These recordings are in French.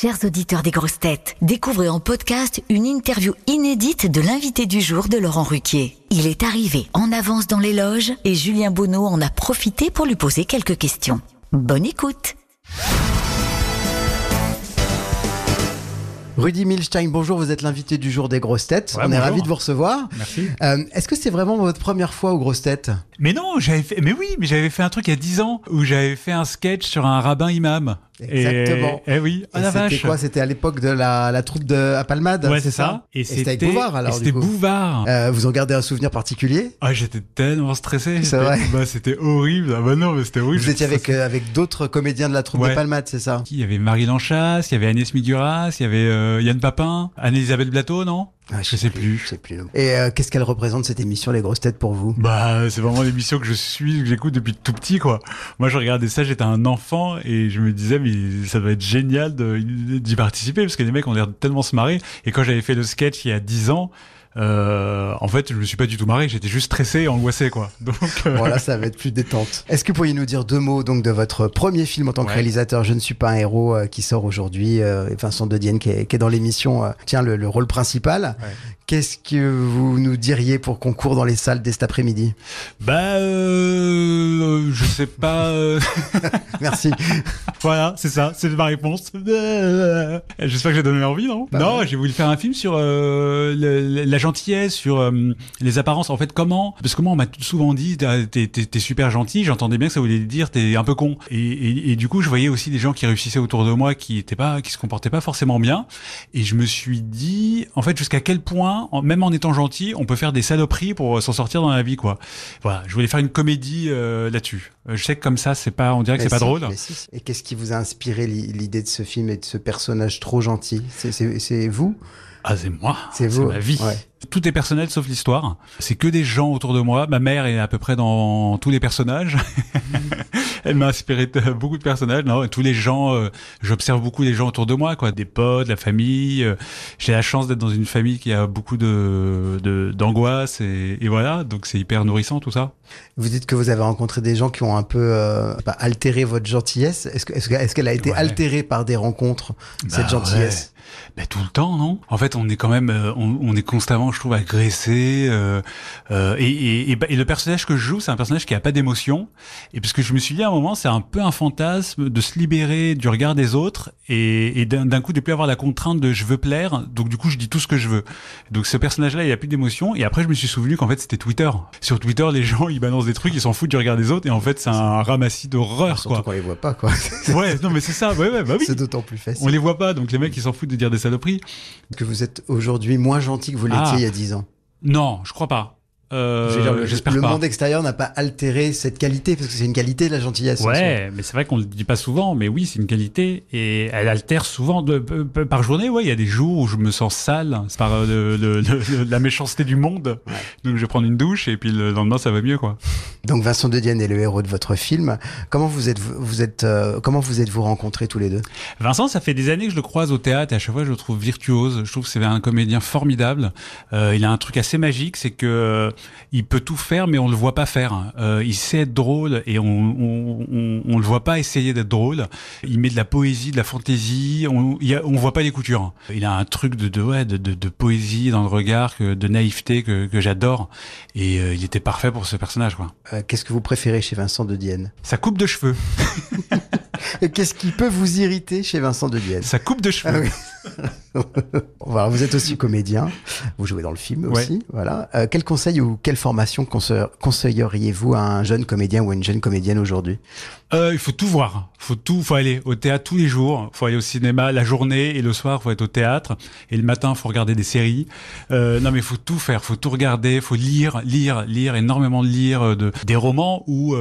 Chers auditeurs des grosses têtes, découvrez en podcast une interview inédite de l'invité du jour de Laurent Ruquier. Il est arrivé en avance dans les loges et Julien Bonneau en a profité pour lui poser quelques questions. Bonne écoute Rudy Milstein, bonjour, vous êtes l'invité du jour des grosses têtes. Ouais, On est bonjour. ravi de vous recevoir. Merci. Euh, Est-ce que c'est vraiment votre première fois aux grosses têtes? Mais non, j'avais fait, mais oui, mais j'avais fait un truc il y a 10 ans où j'avais fait un sketch sur un rabbin imam. Exactement. Et, eh oui, ah C'était quoi? C'était à l'époque de la, la troupe de à Palmade Ouais, c'est ça? Et c'était avec Bouvard alors C'était. Bouvard. Euh, vous en gardez un souvenir particulier? Ah, j'étais tellement stressé. C'est C'était- vrai. Bah, c'était horrible. Ah bah non, mais c'était horrible. Vous étiez avec, euh, avec d'autres comédiens de la troupe de. Palmade, c'est ça? Il y avait Marie Lanchasse, il y avait Agnès Miguras, il y avait euh, Yann Papin, Anne-Elisabeth Blateau, non? Ah, Je sais plus. Je sais plus. Et euh, qu'est-ce qu'elle représente cette émission, les grosses têtes, pour vous? Bah, c'est vraiment l'émission que je suis, que j'écoute depuis tout petit, quoi. Moi, je regardais ça, j'étais un enfant et je me disais, mais ça doit être génial d'y participer parce que les mecs ont l'air de tellement se marrer. Et quand j'avais fait le sketch il y a 10 ans, euh, en fait, je me suis pas du tout marré, j'étais juste stressé et angoissé, quoi. Donc, euh, Voilà, ça va être plus détente. Est-ce que vous pourriez nous dire deux mots donc de votre premier film en tant que réalisateur Je ne suis pas un héros euh, qui sort aujourd'hui, euh, et Vincent De Dienne qui est, qui est dans l'émission, tient le, le rôle principal. Ouais. Qu'est-ce que vous nous diriez pour qu'on court dans les salles dès cet après-midi? Bah, euh, je sais pas. euh, Merci. voilà, c'est ça, c'est ma réponse. J'espère que j'ai donné envie, non? Bah Non, ouais. j'ai voulu faire un film sur euh, le- la gentillesse, sur euh, les apparences. En fait, comment? Parce que moi, on m'a souvent dit, t'es super gentil. J'entendais bien que ça voulait dire t'es un peu con. Et, et- et du coup, je voyais aussi des gens qui réussissaient autour de moi, qui étaient pas, qui se comportaient pas forcément bien. Et je me suis dit, en fait, jusqu'à quel point, en- même en étant gentil, on peut faire des saloperies pour s'en sortir dans la vie, quoi. Voilà, je voulais faire une comédie euh, là-dessus. Euh, Je sais que comme ça, c'est pas, on dirait que c'est pas drôle. si. Et qu'est-ce qui vous a inspiré li- l'idée de ce film et de ce personnage trop gentil? C'est- vous? Ah, c'est moi. C'est vous ma vie. Ouais. Tout est personnel sauf l'histoire. C'est que des gens autour de moi. Ma mère est à peu près dans tous les personnages. Elle m'a inspiré beaucoup de personnages. Non, tous les gens, euh, j'observe beaucoup les gens autour de moi, quoi, des potes, la famille. euh, J'ai la chance d'être dans une famille qui a beaucoup de de- d'angoisse et, et voilà, donc c'est hyper nourrissant tout ça. Vous dites que vous avez rencontré des gens qui ont un peu euh, bah, altéré votre gentillesse. Est-ce que- est-ce que- est-ce qu'elle a été Ouais. altérée par des rencontres, cette Bah gentillesse Ben, tout le temps, non? En fait, on est quand même, euh, on, on est constamment, je trouve, agressé. Euh, euh, et, et, et, bah, et le personnage que je joue, c'est un personnage qui a pas d'émotion. Et parce que je me suis dit à un moment, c'est un peu un fantasme de se libérer du regard des autres et, et d'un coup de plus avoir la contrainte de je veux plaire. Donc du coup, je dis tout ce que je veux. Donc ce personnage-là, il a plus d'émotion. Et après, je me suis souvenu qu'en fait, c'était Twitter. Sur Twitter, les gens, ils balancent des trucs, ils s'en foutent du regard des autres. Et en fait, c'est un ramassis d'horreur, Surtout quoi. qu'on les voit pas, quoi. Ouais, non, mais c'est ça. Ouais, ouais, bah oui. C'est d'autant plus facile. On les voit pas, donc les mecs ils s'en foutent de dire des saloperies. Que vous êtes aujourd'hui moins gentil que vous l'étiez Ah. il y a 10 ans. Non, je crois pas. Euh, le- J'espère le pas. monde extérieur n'a pas altéré cette qualité, parce que c'est une qualité, la gentillesse. Ouais, mais c'est vrai qu'on le dit pas souvent, mais oui, c'est une qualité et elle altère souvent de, par journée. Ouais, il y a des jours où je me sens sale c'est par euh, le, le- le- la méchanceté du monde. Ouais. Donc je vais prendre une douche et puis le lendemain ça va mieux quoi. Donc Vincent De Dienne est le héros de votre film. Comment vous êtes, vous êtes, euh, comment vous êtes-vous rencontrés tous les deux? Vincent, ça fait des années que je le croise au théâtre et à chaque fois je le trouve virtuose. Je trouve que c'est un comédien formidable. Euh, il a un truc assez magique, c'est que euh, il peut tout faire, mais on le voit pas faire. Euh, il sait être drôle et on, on, on, on le voit pas essayer d'être drôle. Il met de la poésie, de la fantaisie. On, il a, on voit pas les coutures. Il a un truc de, de ouais, de, de, de poésie dans le regard, que, de naïveté que, que j'adore. Et euh, il était parfait pour ce personnage, quoi. Euh, Qu'est-ce que vous préférez chez Vincent De Dienne? Sa coupe de cheveux, Et qu'est-ce qui peut vous irriter chez Vincent De Dienne? Sa coupe de cheveux. Ah oui. vous êtes aussi comédien, vous jouez dans le film Ouais. aussi. Voilà. Euh, quel conseil ou quelle formation conse- conseilleriez-vous à un jeune comédien ou à une jeune comédienne aujourd'hui? Euh, il faut tout voir. Faut tout, faut aller au théâtre tous les jours. Faut aller au cinéma la journée et le soir, faut être au théâtre. Et le matin, faut regarder des séries. Euh, non, mais faut tout faire. Faut tout regarder. Faut lire, lire, lire énormément de lire de des romans ou,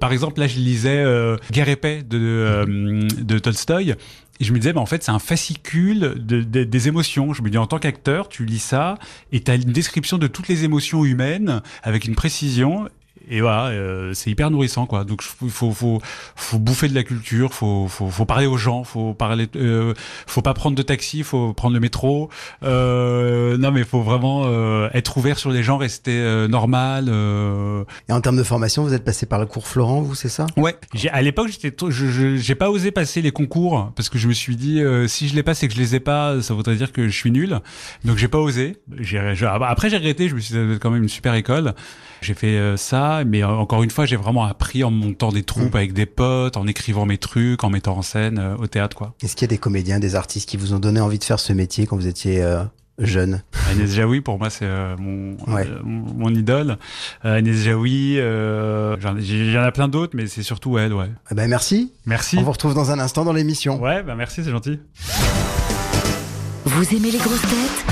par exemple, là, je lisais Guerre et paix de de Tolstoï. Et je me disais, bah, en fait, c'est un fascicule de, de- des émotions. Je me dis, en tant qu'acteur, tu lis ça et tu as une description de toutes les émotions humaines avec une précision. Et voilà, euh, c'est hyper nourrissant quoi. Donc il faut, faut, faut bouffer de la culture, faut, faut, faut parler aux gens, faut parler, euh, faut pas prendre de taxi, faut prendre le métro. Euh, non mais faut vraiment euh, être ouvert sur les gens, rester euh, normal. euh. Et en termes de formation, vous êtes passé par le cours Florent, vous, c'est ça? Ouais. J'ai, à l'époque, j'étais, trop- je, je- j'ai pas osé passer les concours parce que je me suis dit euh, si je les passe et que je les ai pas, ça voudrait dire que je suis nul. Donc j'ai pas osé. J'ai, je- après j'ai regretté. Je me suis dit ça doit être quand même une super école. J'ai fait euh, ça, mais euh, encore une fois, j'ai vraiment appris en montant des troupes avec des potes, en écrivant mes trucs, en mettant en scène euh, au théâtre quoi. Est-ce qu'il y a des comédiens, des artistes qui vous ont donné envie de faire ce métier quand vous étiez euh, jeune? Agnès Jaoui, pour moi, c'est euh, mon, Ouais. euh, mon, mon idole. Euh, Agnès Jaoui, euh, il y en a plein d'autres, mais c'est surtout elle, ouais. Eh ben merci. Merci. On vous retrouve dans un instant dans l'émission. Ouais, bah merci, c'est gentil. Vous aimez les grosses têtes?